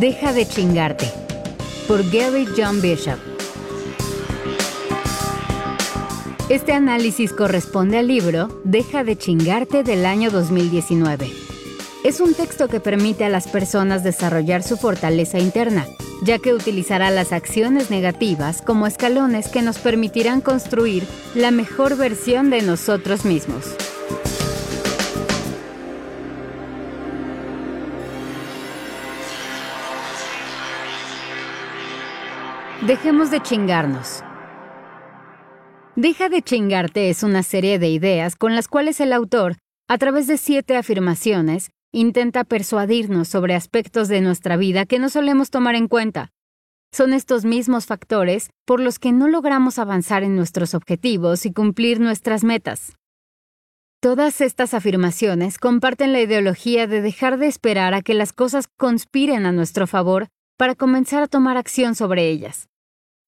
Deja de chingarte. Por Gary John Bishop. Este análisis corresponde al libro Deja de chingarte del año 2019. Es un texto que permite a las personas desarrollar su fortaleza interna, ya que utilizará las acciones negativas como escalones que nos permitirán construir la mejor versión de nosotros mismos. Dejemos de chingarnos. Deja de chingarte es una serie de ideas con las cuales el autor, a través de siete afirmaciones, intenta persuadirnos sobre aspectos de nuestra vida que no solemos tomar en cuenta. Son estos mismos factores por los que no logramos avanzar en nuestros objetivos y cumplir nuestras metas. Todas estas afirmaciones comparten la ideología de dejar de esperar a que las cosas conspiren a nuestro favor para comenzar a tomar acción sobre ellas.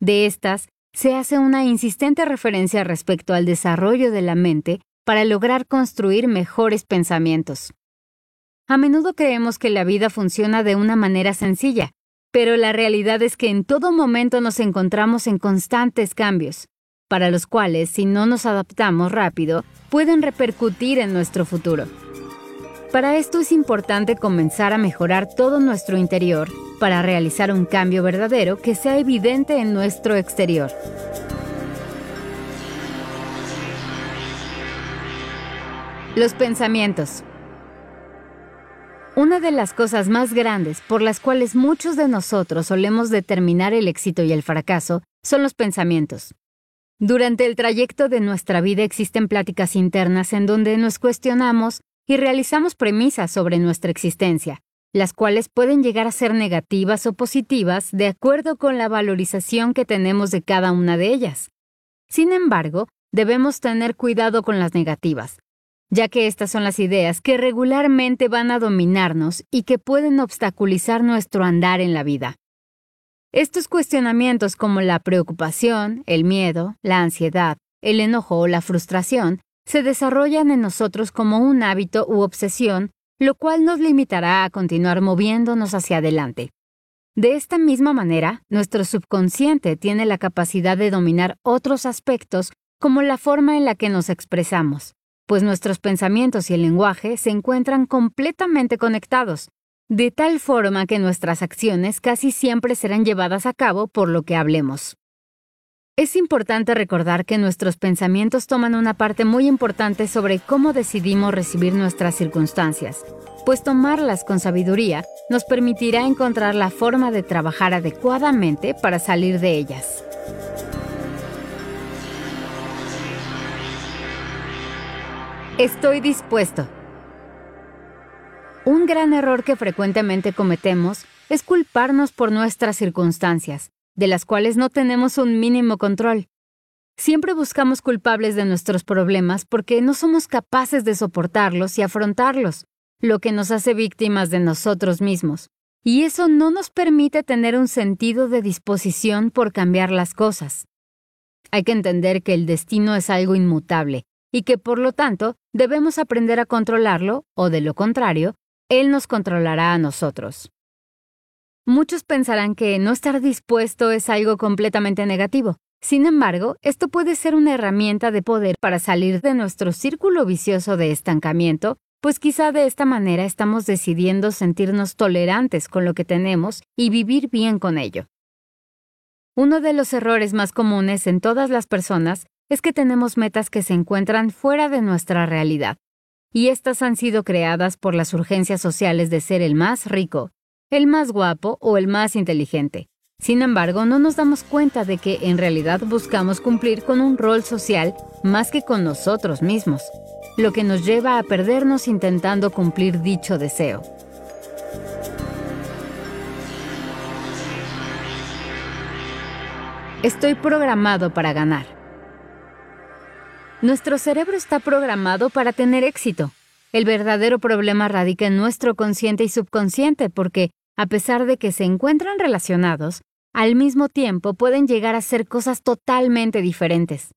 De estas, se hace una insistente referencia respecto al desarrollo de la mente para lograr construir mejores pensamientos. A menudo creemos que la vida funciona de una manera sencilla, pero la realidad es que en todo momento nos encontramos en constantes cambios, para los cuales, si no nos adaptamos rápido, pueden repercutir en nuestro futuro. Para esto es importante comenzar a mejorar todo nuestro interior para realizar un cambio verdadero que sea evidente en nuestro exterior. Los pensamientos. Una de las cosas más grandes por las cuales muchos de nosotros solemos determinar el éxito y el fracaso son los pensamientos. Durante el trayecto de nuestra vida existen pláticas internas en donde nos cuestionamos y realizamos premisas sobre nuestra existencia, las cuales pueden llegar a ser negativas o positivas de acuerdo con la valorización que tenemos de cada una de ellas. Sin embargo, debemos tener cuidado con las negativas, ya que estas son las ideas que regularmente van a dominarnos y que pueden obstaculizar nuestro andar en la vida. Estos cuestionamientos como la preocupación, el miedo, la ansiedad, el enojo o la frustración se desarrollan en nosotros como un hábito u obsesión, lo cual nos limitará a continuar moviéndonos hacia adelante. De esta misma manera, nuestro subconsciente tiene la capacidad de dominar otros aspectos como la forma en la que nos expresamos, pues nuestros pensamientos y el lenguaje se encuentran completamente conectados, de tal forma que nuestras acciones casi siempre serán llevadas a cabo por lo que hablemos. Es importante recordar que nuestros pensamientos toman una parte muy importante sobre cómo decidimos recibir nuestras circunstancias, pues tomarlas con sabiduría nos permitirá encontrar la forma de trabajar adecuadamente para salir de ellas. Estoy dispuesto. Un gran error que frecuentemente cometemos es culparnos por nuestras circunstancias, de las cuales no tenemos un mínimo control. Siempre buscamos culpables de nuestros problemas porque no somos capaces de soportarlos y afrontarlos, lo que nos hace víctimas de nosotros mismos. Y eso no nos permite tener un sentido de disposición por cambiar las cosas. Hay que entender que el destino es algo inmutable y que por lo tanto debemos aprender a controlarlo o de lo contrario, Él nos controlará a nosotros. Muchos pensarán que no estar dispuesto es algo completamente negativo. Sin embargo, esto puede ser una herramienta de poder para salir de nuestro círculo vicioso de estancamiento, pues quizá de esta manera estamos decidiendo sentirnos tolerantes con lo que tenemos y vivir bien con ello. Uno de los errores más comunes en todas las personas es que tenemos metas que se encuentran fuera de nuestra realidad, y estas han sido creadas por las urgencias sociales de ser el más rico, el más guapo o el más inteligente. Sin embargo, no nos damos cuenta de que en realidad buscamos cumplir con un rol social más que con nosotros mismos, lo que nos lleva a perdernos intentando cumplir dicho deseo. Estoy programado para ganar. Nuestro cerebro está programado para tener éxito. El verdadero problema radica en nuestro consciente y subconsciente porque a pesar de que se encuentran relacionados, al mismo tiempo pueden llegar a ser cosas totalmente diferentes.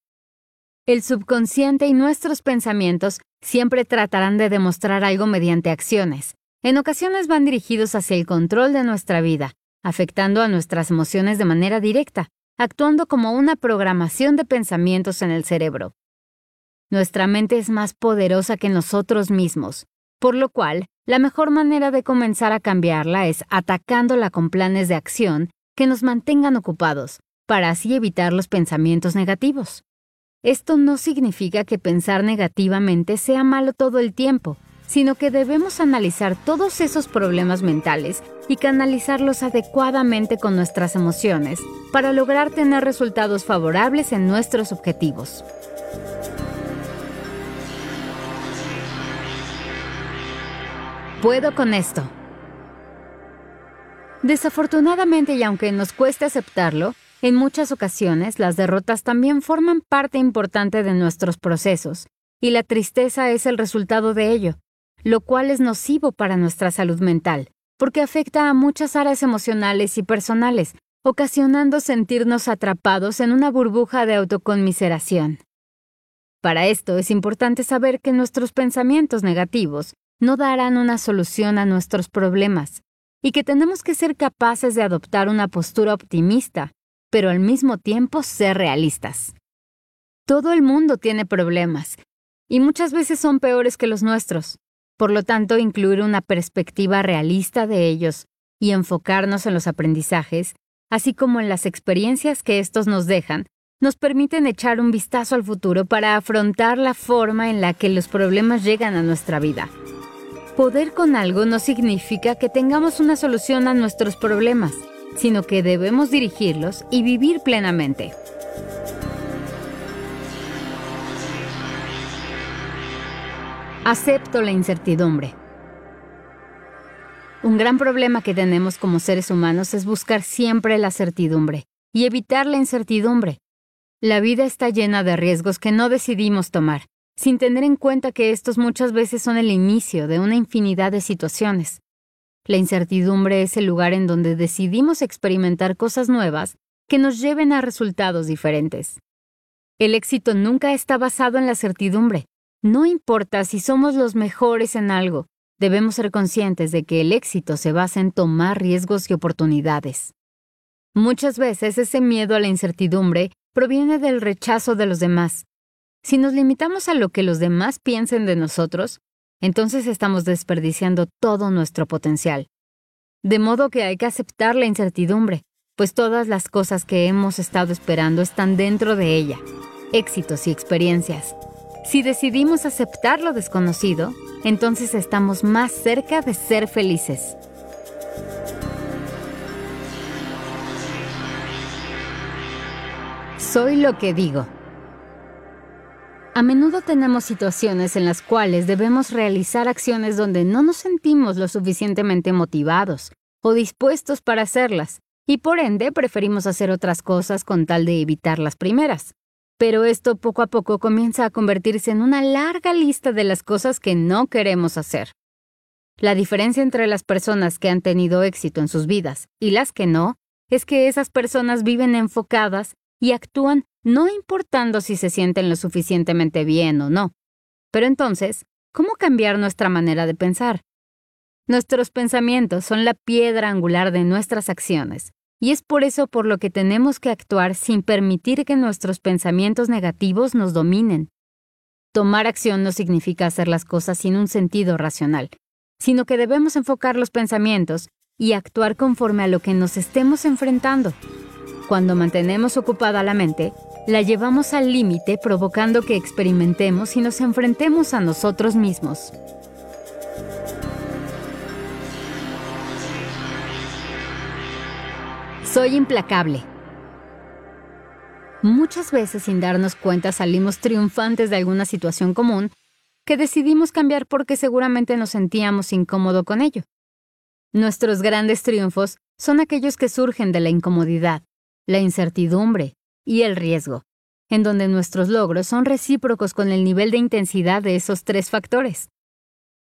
El subconsciente y nuestros pensamientos siempre tratarán de demostrar algo mediante acciones, En ocasiones van dirigidos hacia el control de nuestra vida, afectando a nuestras emociones de manera directa, actuando como una programación de pensamientos en el cerebro. Nuestra mente es más poderosa que nosotros mismos, por lo cual la mejor manera de comenzar a cambiarla es atacándola con planes de acción que nos mantengan ocupados, para así evitar los pensamientos negativos. Esto no significa que pensar negativamente sea malo todo el tiempo, sino que debemos analizar todos esos problemas mentales y canalizarlos adecuadamente con nuestras emociones para lograr tener resultados favorables en nuestros objetivos. Puedo con esto. Desafortunadamente y aunque nos cueste aceptarlo, en muchas ocasiones las derrotas también forman parte importante de nuestros procesos, y la tristeza es el resultado de ello, lo cual es nocivo para nuestra salud mental, porque afecta a muchas áreas emocionales y personales, ocasionando sentirnos atrapados en una burbuja de autoconmiseración. Para esto es importante saber que nuestros pensamientos negativos no darán una solución a nuestros problemas y que tenemos que ser capaces de adoptar una postura optimista pero al mismo tiempo ser realistas. Todo el mundo tiene problemas, y muchas veces son peores que los nuestros. Por lo tanto, incluir una perspectiva realista de ellos y enfocarnos en los aprendizajes, así como en las experiencias que estos nos dejan, nos permiten echar un vistazo al futuro para afrontar la forma en la que los problemas llegan a nuestra vida. Poder con algo no significa que tengamos una solución a nuestros problemas sino que debemos dirigirlos y vivir plenamente. Acepto la incertidumbre. Un gran problema que tenemos como seres humanos es buscar siempre la certidumbre y evitar la incertidumbre. La vida está llena de riesgos que no decidimos tomar, sin tener en cuenta que estos muchas veces son el inicio de una infinidad de situaciones. La incertidumbre es el lugar en donde decidimos experimentar cosas nuevas que nos lleven a resultados diferentes. El éxito nunca está basado en la certidumbre. No importa si somos los mejores en algo, debemos ser conscientes de que el éxito se basa en tomar riesgos y oportunidades. Muchas veces ese miedo a la incertidumbre proviene del rechazo de los demás. Si nos limitamos a lo que los demás piensen de nosotros, entonces estamos desperdiciando todo nuestro potencial. De modo que hay que aceptar la incertidumbre, pues todas las cosas que hemos estado esperando están dentro de ella, éxitos y experiencias. Si decidimos aceptar lo desconocido, entonces estamos más cerca de ser felices. Soy lo que digo. A menudo tenemos situaciones en las cuales debemos realizar acciones donde no nos sentimos lo suficientemente motivados o dispuestos para hacerlas, y por ende preferimos hacer otras cosas con tal de evitar las primeras. Pero esto poco a poco comienza a convertirse en una larga lista de las cosas que no queremos hacer. La diferencia entre las personas que han tenido éxito en sus vidas y las que no es que esas personas viven enfocadas y actúan no importando si se sienten lo suficientemente bien o no. Pero entonces, ¿cómo cambiar nuestra manera de pensar? Nuestros pensamientos son la piedra angular de nuestras acciones, y es por eso por lo que tenemos que actuar sin permitir que nuestros pensamientos negativos nos dominen. Tomar acción no significa hacer las cosas sin un sentido racional, sino que debemos enfocar los pensamientos y actuar conforme a lo que nos estemos enfrentando. Cuando mantenemos ocupada la mente, la llevamos al límite provocando que experimentemos y nos enfrentemos a nosotros mismos. Soy implacable. Muchas veces sin darnos cuenta salimos triunfantes de alguna situación común que decidimos cambiar porque seguramente nos sentíamos incómodo con ello. Nuestros grandes triunfos son aquellos que surgen de la incomodidad, la incertidumbre, y el riesgo, en donde nuestros logros son recíprocos con el nivel de intensidad de esos tres factores.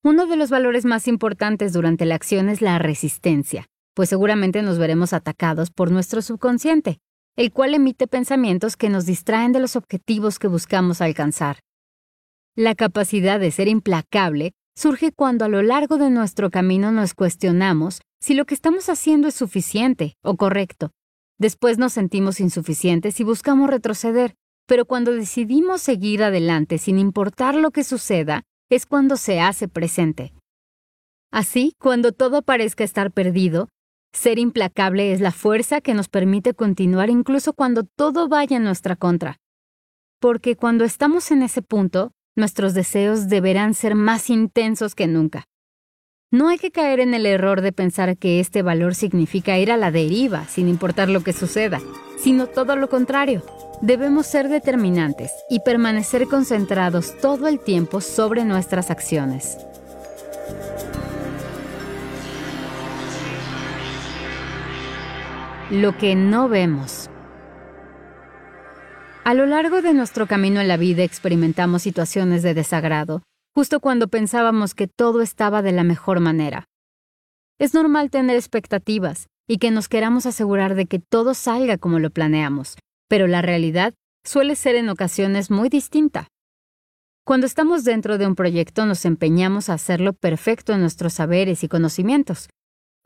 Uno de los valores más importantes durante la acción es la resistencia, pues seguramente nos veremos atacados por nuestro subconsciente, el cual emite pensamientos que nos distraen de los objetivos que buscamos alcanzar. La capacidad de ser implacable surge cuando a lo largo de nuestro camino nos cuestionamos si lo que estamos haciendo es suficiente o correcto. Después nos sentimos insuficientes y buscamos retroceder, pero cuando decidimos seguir adelante sin importar lo que suceda, es cuando se hace presente. Así, cuando todo parezca estar perdido, ser implacable es la fuerza que nos permite continuar incluso cuando todo vaya en nuestra contra. Porque cuando estamos en ese punto, nuestros deseos deberán ser más intensos que nunca. No hay que caer en el error de pensar que este valor significa ir a la deriva sin importar lo que suceda, sino todo lo contrario. Debemos ser determinantes y permanecer concentrados todo el tiempo sobre nuestras acciones. Lo que no vemos. A lo largo de nuestro camino en la vida experimentamos situaciones de desagrado, justo cuando pensábamos que todo estaba de la mejor manera. Es normal tener expectativas y que nos queramos asegurar de que todo salga como lo planeamos, pero la realidad suele ser en ocasiones muy distinta. Cuando estamos dentro de un proyecto nos empeñamos a hacerlo perfecto en nuestros saberes y conocimientos.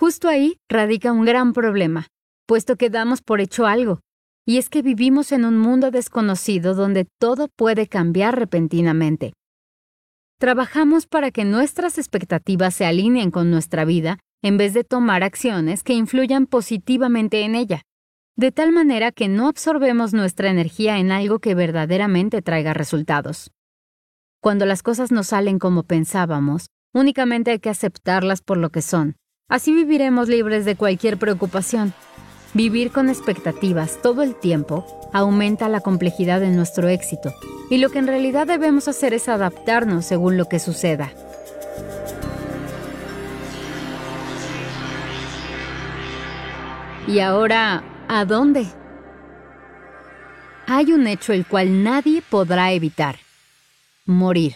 Justo ahí radica un gran problema, puesto que damos por hecho algo, y es que vivimos en un mundo desconocido donde todo puede cambiar repentinamente. Trabajamos para que nuestras expectativas se alineen con nuestra vida en vez de tomar acciones que influyan positivamente en ella, de tal manera que no absorbemos nuestra energía en algo que verdaderamente traiga resultados. Cuando las cosas no salen como pensábamos, únicamente hay que aceptarlas por lo que son. Así viviremos libres de cualquier preocupación Vivir con expectativas todo el tiempo aumenta la complejidad de nuestro éxito y lo que en realidad debemos hacer es adaptarnos según lo que suceda. Y ahora, ¿a dónde? Hay un hecho el cual nadie podrá evitar. Morir.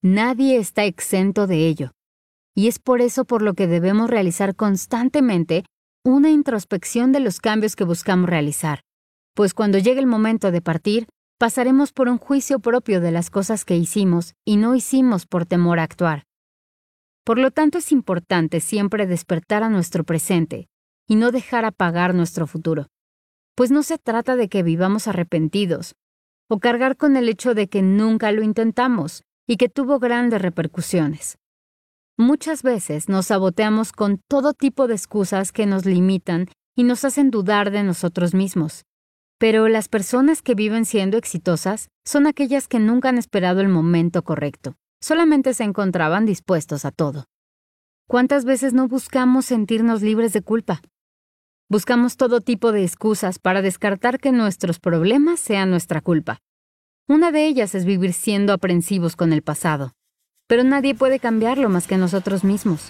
Nadie está exento de ello. Y es por eso por lo que debemos realizar constantemente una introspección de los cambios que buscamos realizar, pues cuando llegue el momento de partir, pasaremos por un juicio propio de las cosas que hicimos y no hicimos por temor a actuar. Por lo tanto, es importante siempre despertar a nuestro presente y no dejar apagar nuestro futuro, pues no se trata de que vivamos arrepentidos o cargar con el hecho de que nunca lo intentamos y que tuvo grandes repercusiones. Muchas veces nos saboteamos con todo tipo de excusas que nos limitan y nos hacen dudar de nosotros mismos. Pero las personas que viven siendo exitosas son aquellas que nunca han esperado el momento correcto, solamente se encontraban dispuestos a todo. ¿Cuántas veces no buscamos sentirnos libres de culpa? Buscamos todo tipo de excusas para descartar que nuestros problemas sean nuestra culpa. Una de ellas es vivir siendo aprensivos con el pasado pero nadie puede cambiarlo más que nosotros mismos.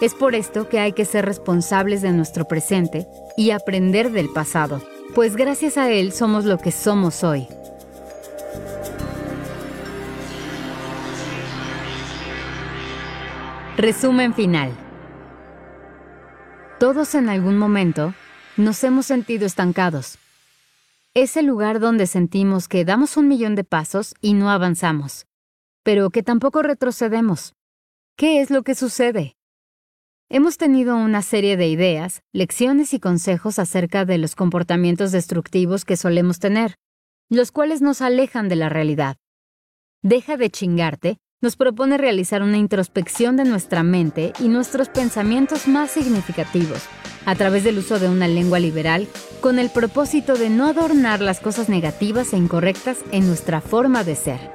Es por esto que hay que ser responsables de nuestro presente y aprender del pasado, pues gracias a él somos lo que somos hoy. Resumen final. Todos en algún momento nos hemos sentido estancados. Es el lugar donde sentimos que damos un millón de pasos y no avanzamos pero que tampoco retrocedemos. ¿Qué es lo que sucede? Hemos tenido una serie de ideas, lecciones y consejos acerca de los comportamientos destructivos que solemos tener, los cuales nos alejan de la realidad. Deja de chingarte nos propone realizar una introspección de nuestra mente y nuestros pensamientos más significativos, a través del uso de una lengua liberal, con el propósito de no adornar las cosas negativas e incorrectas en nuestra forma de ser.